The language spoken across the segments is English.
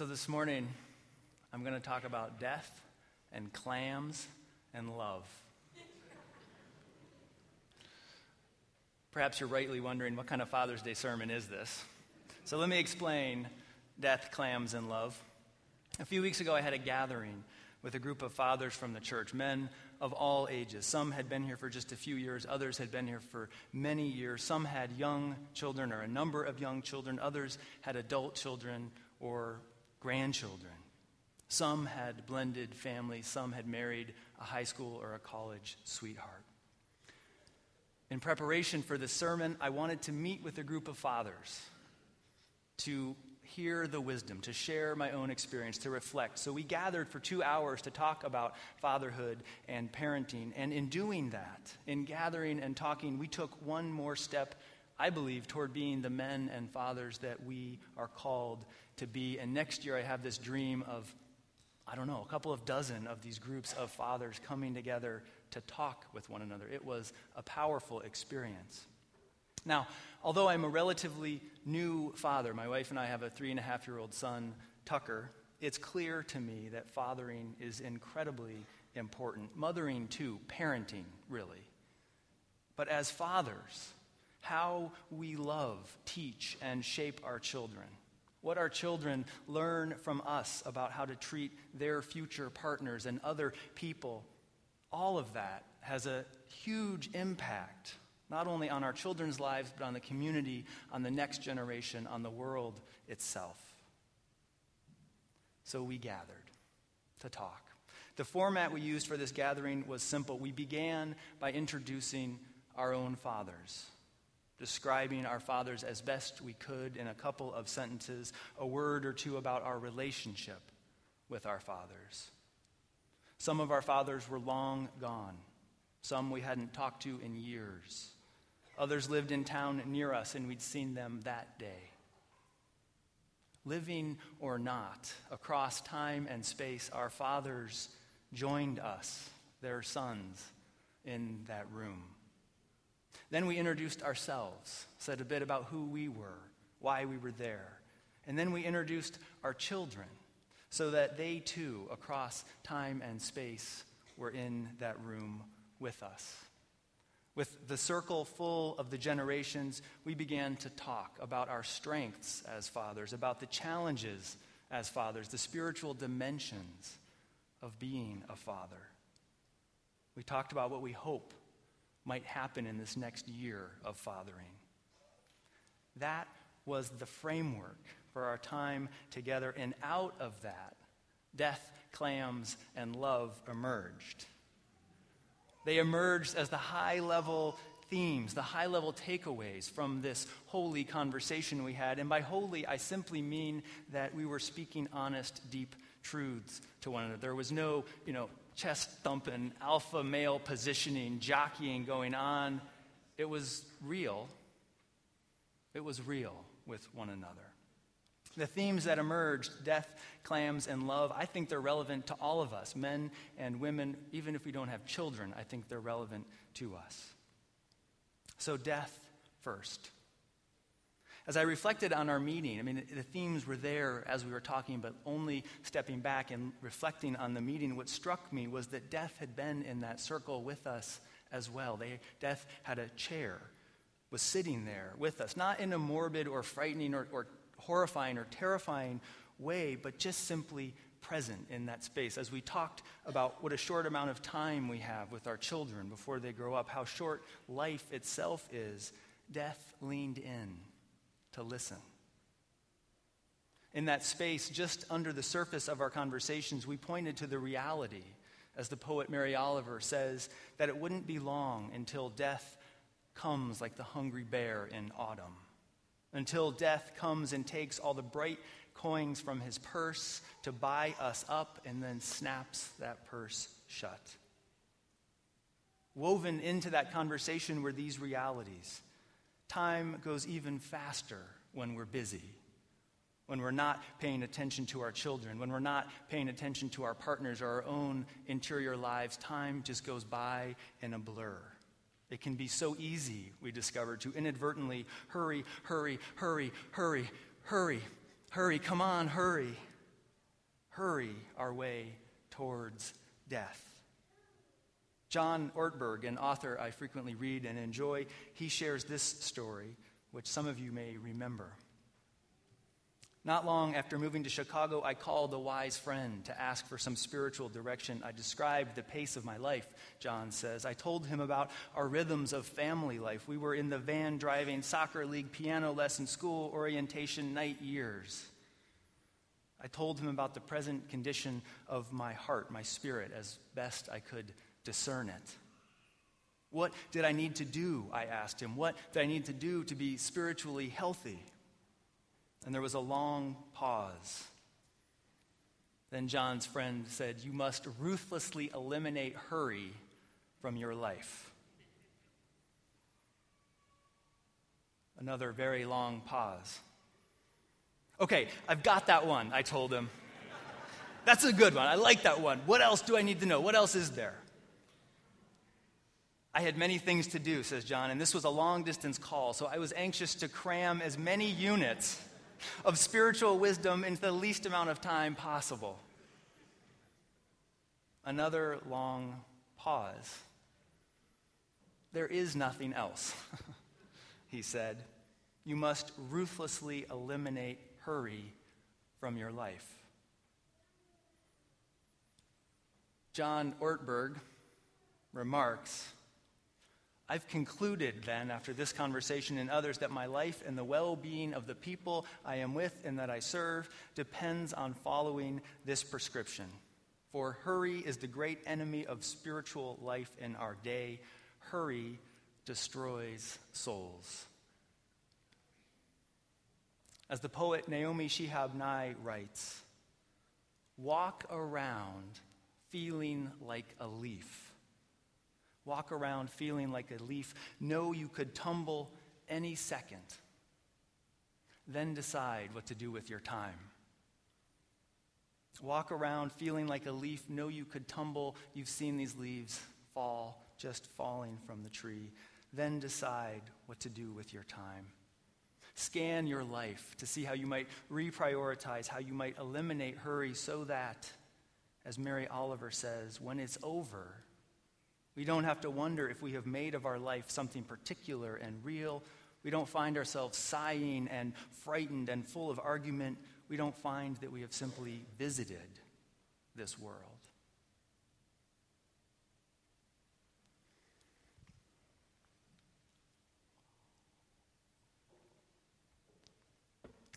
So, this morning, I'm going to talk about death and clams and love. Perhaps you're rightly wondering what kind of Father's Day sermon is this? So, let me explain death, clams, and love. A few weeks ago, I had a gathering with a group of fathers from the church, men of all ages. Some had been here for just a few years, others had been here for many years. Some had young children or a number of young children, others had adult children or grandchildren. Some had blended families, some had married a high school or a college sweetheart. In preparation for this sermon, I wanted to meet with a group of fathers to hear the wisdom, to share my own experience, to reflect. So we gathered for two hours to talk about fatherhood and parenting. And in doing that, in gathering and talking, we took one more step, I believe, toward being the men and fathers that we are called to be. And next year, I have this dream of, I don't know, a couple of dozen of these groups of fathers coming together to talk with one another. It was a powerful experience. Now, although I'm a relatively new father, my wife and I have a three and a half year old son, Tucker, it's clear to me that fathering is incredibly important. Mothering, too, parenting, really. But as fathers, how we love, teach, and shape our children. What our children learn from us about how to treat their future partners and other people, all of that has a huge impact not only on our children's lives, but on the community, on the next generation, on the world itself. So we gathered to talk. The format we used for this gathering was simple. We began by introducing our own fathers, describing our fathers as best we could in a couple of sentences, a word or two about our relationship with our fathers. Some of our fathers were long gone, some we hadn't talked to in years. Others lived in town near us, and we'd seen them that day. Living or not, across time and space, our fathers joined us, their sons, in that room. Then we introduced ourselves, said a bit about who we were, why we were there. And then we introduced our children so that they too, across time and space, were in that room with us. With the circle full of the generations, we began to talk about our strengths as fathers, about the challenges as fathers, the spiritual dimensions of being a father. We talked about what we hope might happen in this next year of fathering. That was the framework for our time together, and out of that, death, clams, and love emerged. They emerged as the high level themes, the high level takeaways from this holy conversation we had. And by holy, I simply mean that we were speaking honest, deep truths to one another. There was no, you know, chest thumping, alpha male positioning, jockeying going on. It was real. It was real with one another. The themes that emerged, death, clams, and love, I think they're relevant to all of us, men and women. Even if we don't have children, I think they're relevant to us. So, death first. As I reflected on our meeting, I mean, the themes were there as we were talking, but only stepping back and reflecting on the meeting, what struck me was that death had been in that circle with us as well. They, death had a chair, was sitting there with us, not in a morbid or frightening or, or horrifying or terrifying way, but just simply present in that space. As we talked about what a short amount of time we have with our children before they grow up, how short life itself is, death leaned in to listen. In that space, just under the surface of our conversations, we pointed to the reality, as the poet Mary Oliver says, that it wouldn't be long until death comes like the hungry bear in autumn until death comes and takes all the bright coins from his purse to buy us up and then snaps that purse shut. Woven into that conversation were these realities. Time goes even faster when we're busy, when we're not paying attention to our children, when we're not paying attention to our partners or our own interior lives. Time just goes by in a blur. It can be so easy, we discover, to inadvertently hurry, hurry, hurry, hurry, hurry, hurry, come on, hurry. hurry our way towards death. John Ortberg, an author I frequently read and enjoy, he shares this story, which some of you may remember. Not long after moving to Chicago, I called a wise friend to ask for some spiritual direction. I described the pace of my life, John says. I told him about our rhythms of family life. We were in the van driving, soccer league, piano lesson, school orientation, night years. I told him about the present condition of my heart, my spirit, as best I could discern it. What did I need to do? I asked him. What did I need to do to be spiritually healthy? And there was a long pause. Then John's friend said, You must ruthlessly eliminate hurry from your life. Another very long pause. Okay, I've got that one, I told him. That's a good one. I like that one. What else do I need to know? What else is there? I had many things to do, says John, and this was a long distance call, so I was anxious to cram as many units of spiritual wisdom into the least amount of time possible. Another long pause. There is nothing else, he said. You must ruthlessly eliminate hurry from your life. John Ortberg remarks I've concluded then, after this conversation and others, that my life and the well being of the people I am with and that I serve depends on following this prescription. For hurry is the great enemy of spiritual life in our day. Hurry destroys souls. As the poet Naomi Shihab Nye writes, walk around feeling like a leaf walk around feeling like a leaf, know you could tumble any second. Then decide what to do with your time. Walk around feeling like a leaf, know you could tumble. You've seen these leaves fall, just falling from the tree. Then decide what to do with your time. Scan your life to see how you might reprioritize, how you might eliminate hurry so that, as Mary Oliver says, when it's over, we don't have to wonder if we have made of our life something particular and real. We don't find ourselves sighing and frightened and full of argument. We don't find that we have simply visited this world.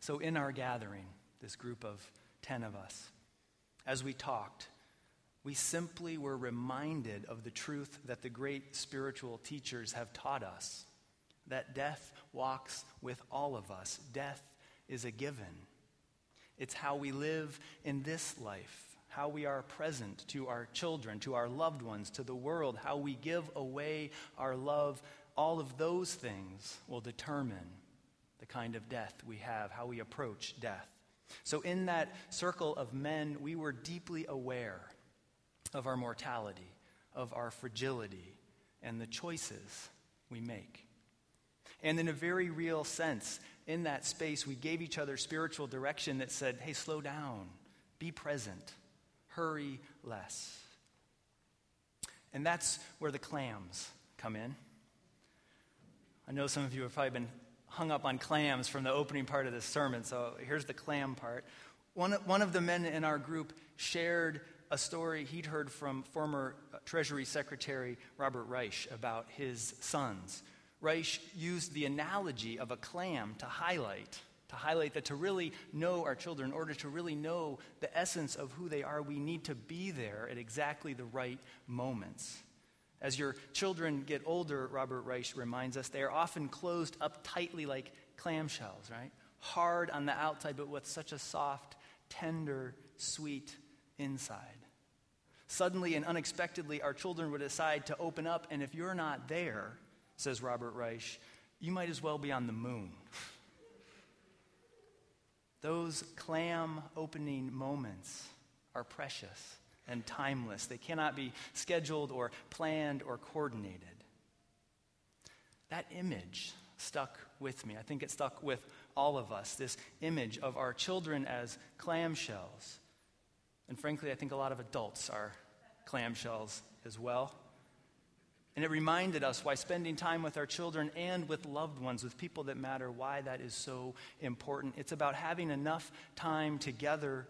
So, in our gathering, this group of 10 of us, as we talked, we simply were reminded of the truth that the great spiritual teachers have taught us that death walks with all of us. Death is a given. It's how we live in this life, how we are present to our children, to our loved ones, to the world, how we give away our love. All of those things will determine the kind of death we have, how we approach death. So, in that circle of men, we were deeply aware of our mortality, of our fragility, and the choices we make. And in a very real sense, in that space, we gave each other spiritual direction that said, hey, slow down, be present, hurry less. And that's where the clams come in. I know some of you have probably been hung up on clams from the opening part of this sermon, so here's the clam part. One, one of the men in our group shared a story he'd heard from former uh, Treasury Secretary Robert Reich about his sons. Reich used the analogy of a clam to highlight to highlight that to really know our children, in order to really know the essence of who they are, we need to be there at exactly the right moments. As your children get older, Robert Reich reminds us, they are often closed up tightly like clamshells, right? Hard on the outside, but with such a soft, tender, sweet inside. Suddenly and unexpectedly, our children would decide to open up, and if you're not there, says Robert Reich, you might as well be on the moon. Those clam opening moments are precious and timeless. They cannot be scheduled or planned or coordinated. That image stuck with me. I think it stuck with all of us this image of our children as clamshells And frankly, I think a lot of adults are clamshells as well. And it reminded us why spending time with our children and with loved ones, with people that matter, why that is so important. It's about having enough time together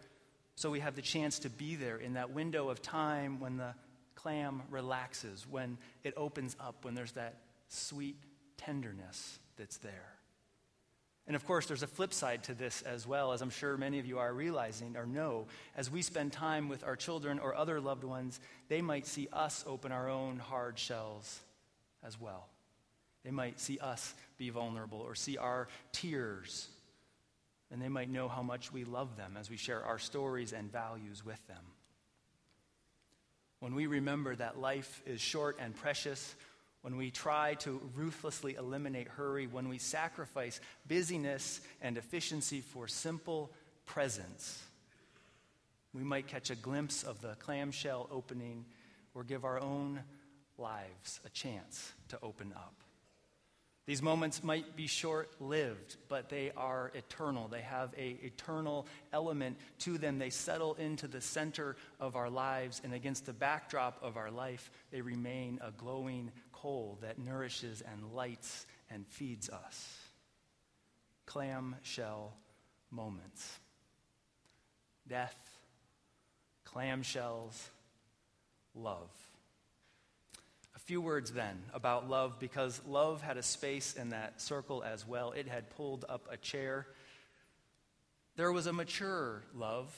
so we have the chance to be there in that window of time when the clam relaxes, when it opens up, when there's that sweet tenderness that's there. And of course, there's a flip side to this as well, as I'm sure many of you are realizing or know. As we spend time with our children or other loved ones, they might see us open our own hard shells as well. They might see us be vulnerable or see our tears. And they might know how much we love them as we share our stories and values with them. When we remember that life is short and precious, when we try to ruthlessly eliminate hurry, when we sacrifice busyness and efficiency for simple presence, we might catch a glimpse of the clamshell opening or give our own lives a chance to open up. These moments might be short lived, but they are eternal. They have a eternal element to them. They settle into the center of our lives, and against the backdrop of our life, they remain a glowing that nourishes and lights and feeds us. Clamshell moments. Death, clamshells, love A few words then about love because love had a space in that circle as well. It had pulled up a chair. There was a mature love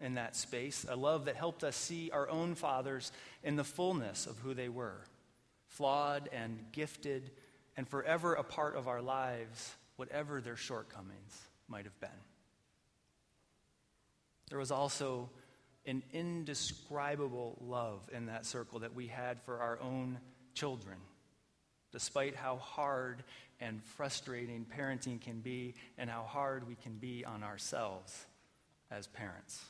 in that space, a love that helped us see our own fathers in the fullness of who they were, flawed and gifted, and forever a part of our lives, whatever their shortcomings might have been. There was also an indescribable love in that circle that we had for our own children, despite how hard and frustrating parenting can be and how hard we can be on ourselves as parents.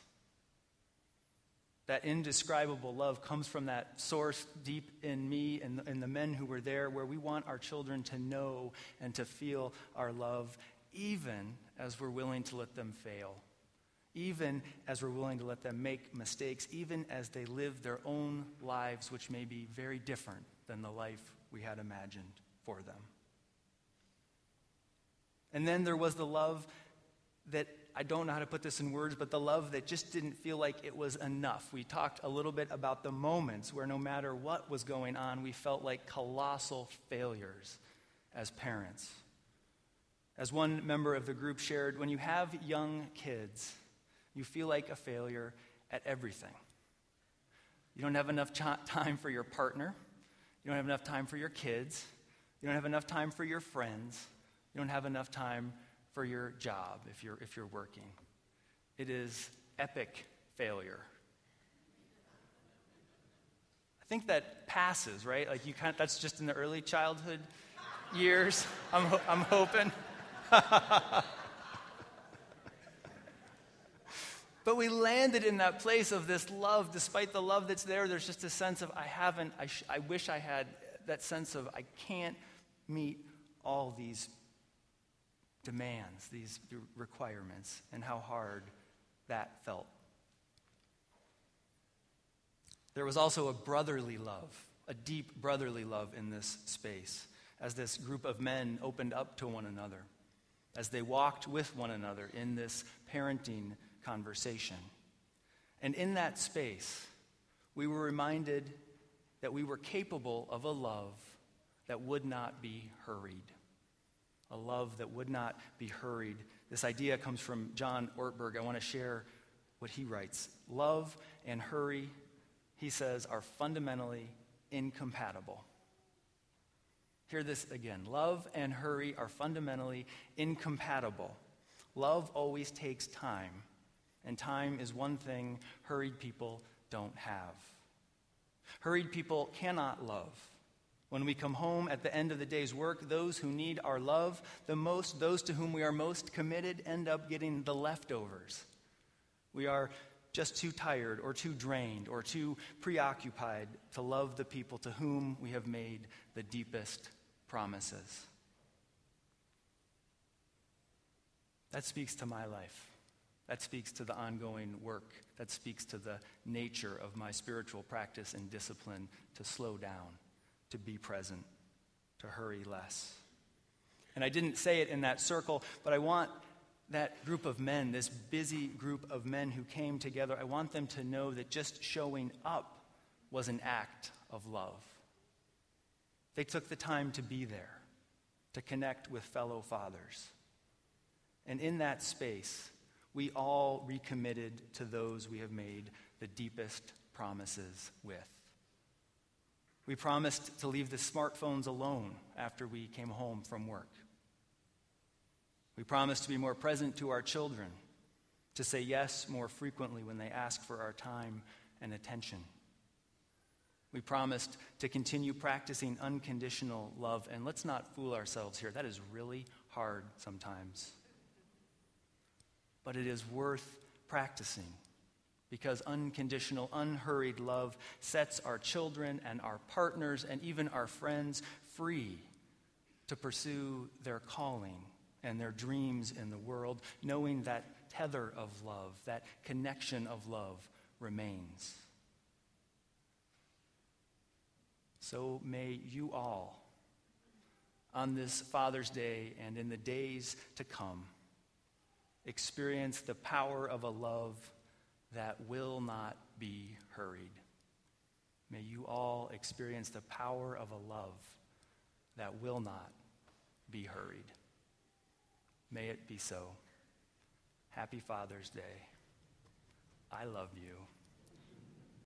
That indescribable love comes from that source deep in me and, and the men who were there, where we want our children to know and to feel our love, even as we're willing to let them fail even as we're willing to let them make mistakes, even as they live their own lives, which may be very different than the life we had imagined for them. And then there was the love that I don't know how to put this in words, but the love that just didn't feel like it was enough. We talked a little bit about the moments where no matter what was going on, we felt like colossal failures as parents. As one member of the group shared, when you have young kids, you feel like a failure at everything. You don't have enough time for your partner. You don't have enough time for your kids. You don't have enough time for your friends. You don't have enough time for your job if you're, if you're working. It is epic failure. I think that passes, right? Like you kind of, that's just in the early childhood years. I'm, I'm hoping. But we landed in that place of this love. Despite the love that's there, there's just a sense of, I haven't, I, sh- I wish I had that sense of, I can't meet all these demands, these requirements, and how hard that felt. There was also a brotherly love, a deep brotherly love in this space, as this group of men opened up to one another, as they walked with one another in this parenting conversation. And in that space, we were reminded that we were capable of a love that would not be hurried. A love that would not be hurried. This idea comes from John Ortberg. I want to share what he writes. Love and hurry, he says, are fundamentally incompatible. Hear this again. Love and hurry are fundamentally incompatible. Love always takes time, and time is one thing hurried people don't have. Hurried people cannot love. When we come home at the end of the day's work, those who need our love the most, those to whom we are most committed, end up getting the leftovers. We are just too tired or too drained or too preoccupied to love the people to whom we have made the deepest promises. That speaks to my life. That speaks to the ongoing work. That speaks to the nature of my spiritual practice and discipline to slow down, to be present, to hurry less. And I didn't say it in that circle, but I want that group of men, this busy group of men who came together, I want them to know that just showing up was an act of love. They took the time to be there, to connect with fellow fathers. And in that space, we all recommitted to those we have made the deepest promises with. We promised to leave the smartphones alone after we came home from work. We promised to be more present to our children, to say yes more frequently when they ask for our time and attention. We promised to continue practicing unconditional love. And let's not fool ourselves here. That is really hard sometimes but it is worth practicing because unconditional, unhurried love sets our children and our partners and even our friends free to pursue their calling and their dreams in the world, knowing that tether of love, that connection of love remains. So may you all, on this Father's Day and in the days to come, experience the power of a love that will not be hurried. May you all experience the power of a love that will not be hurried. May it be so. Happy Father's Day. I love you.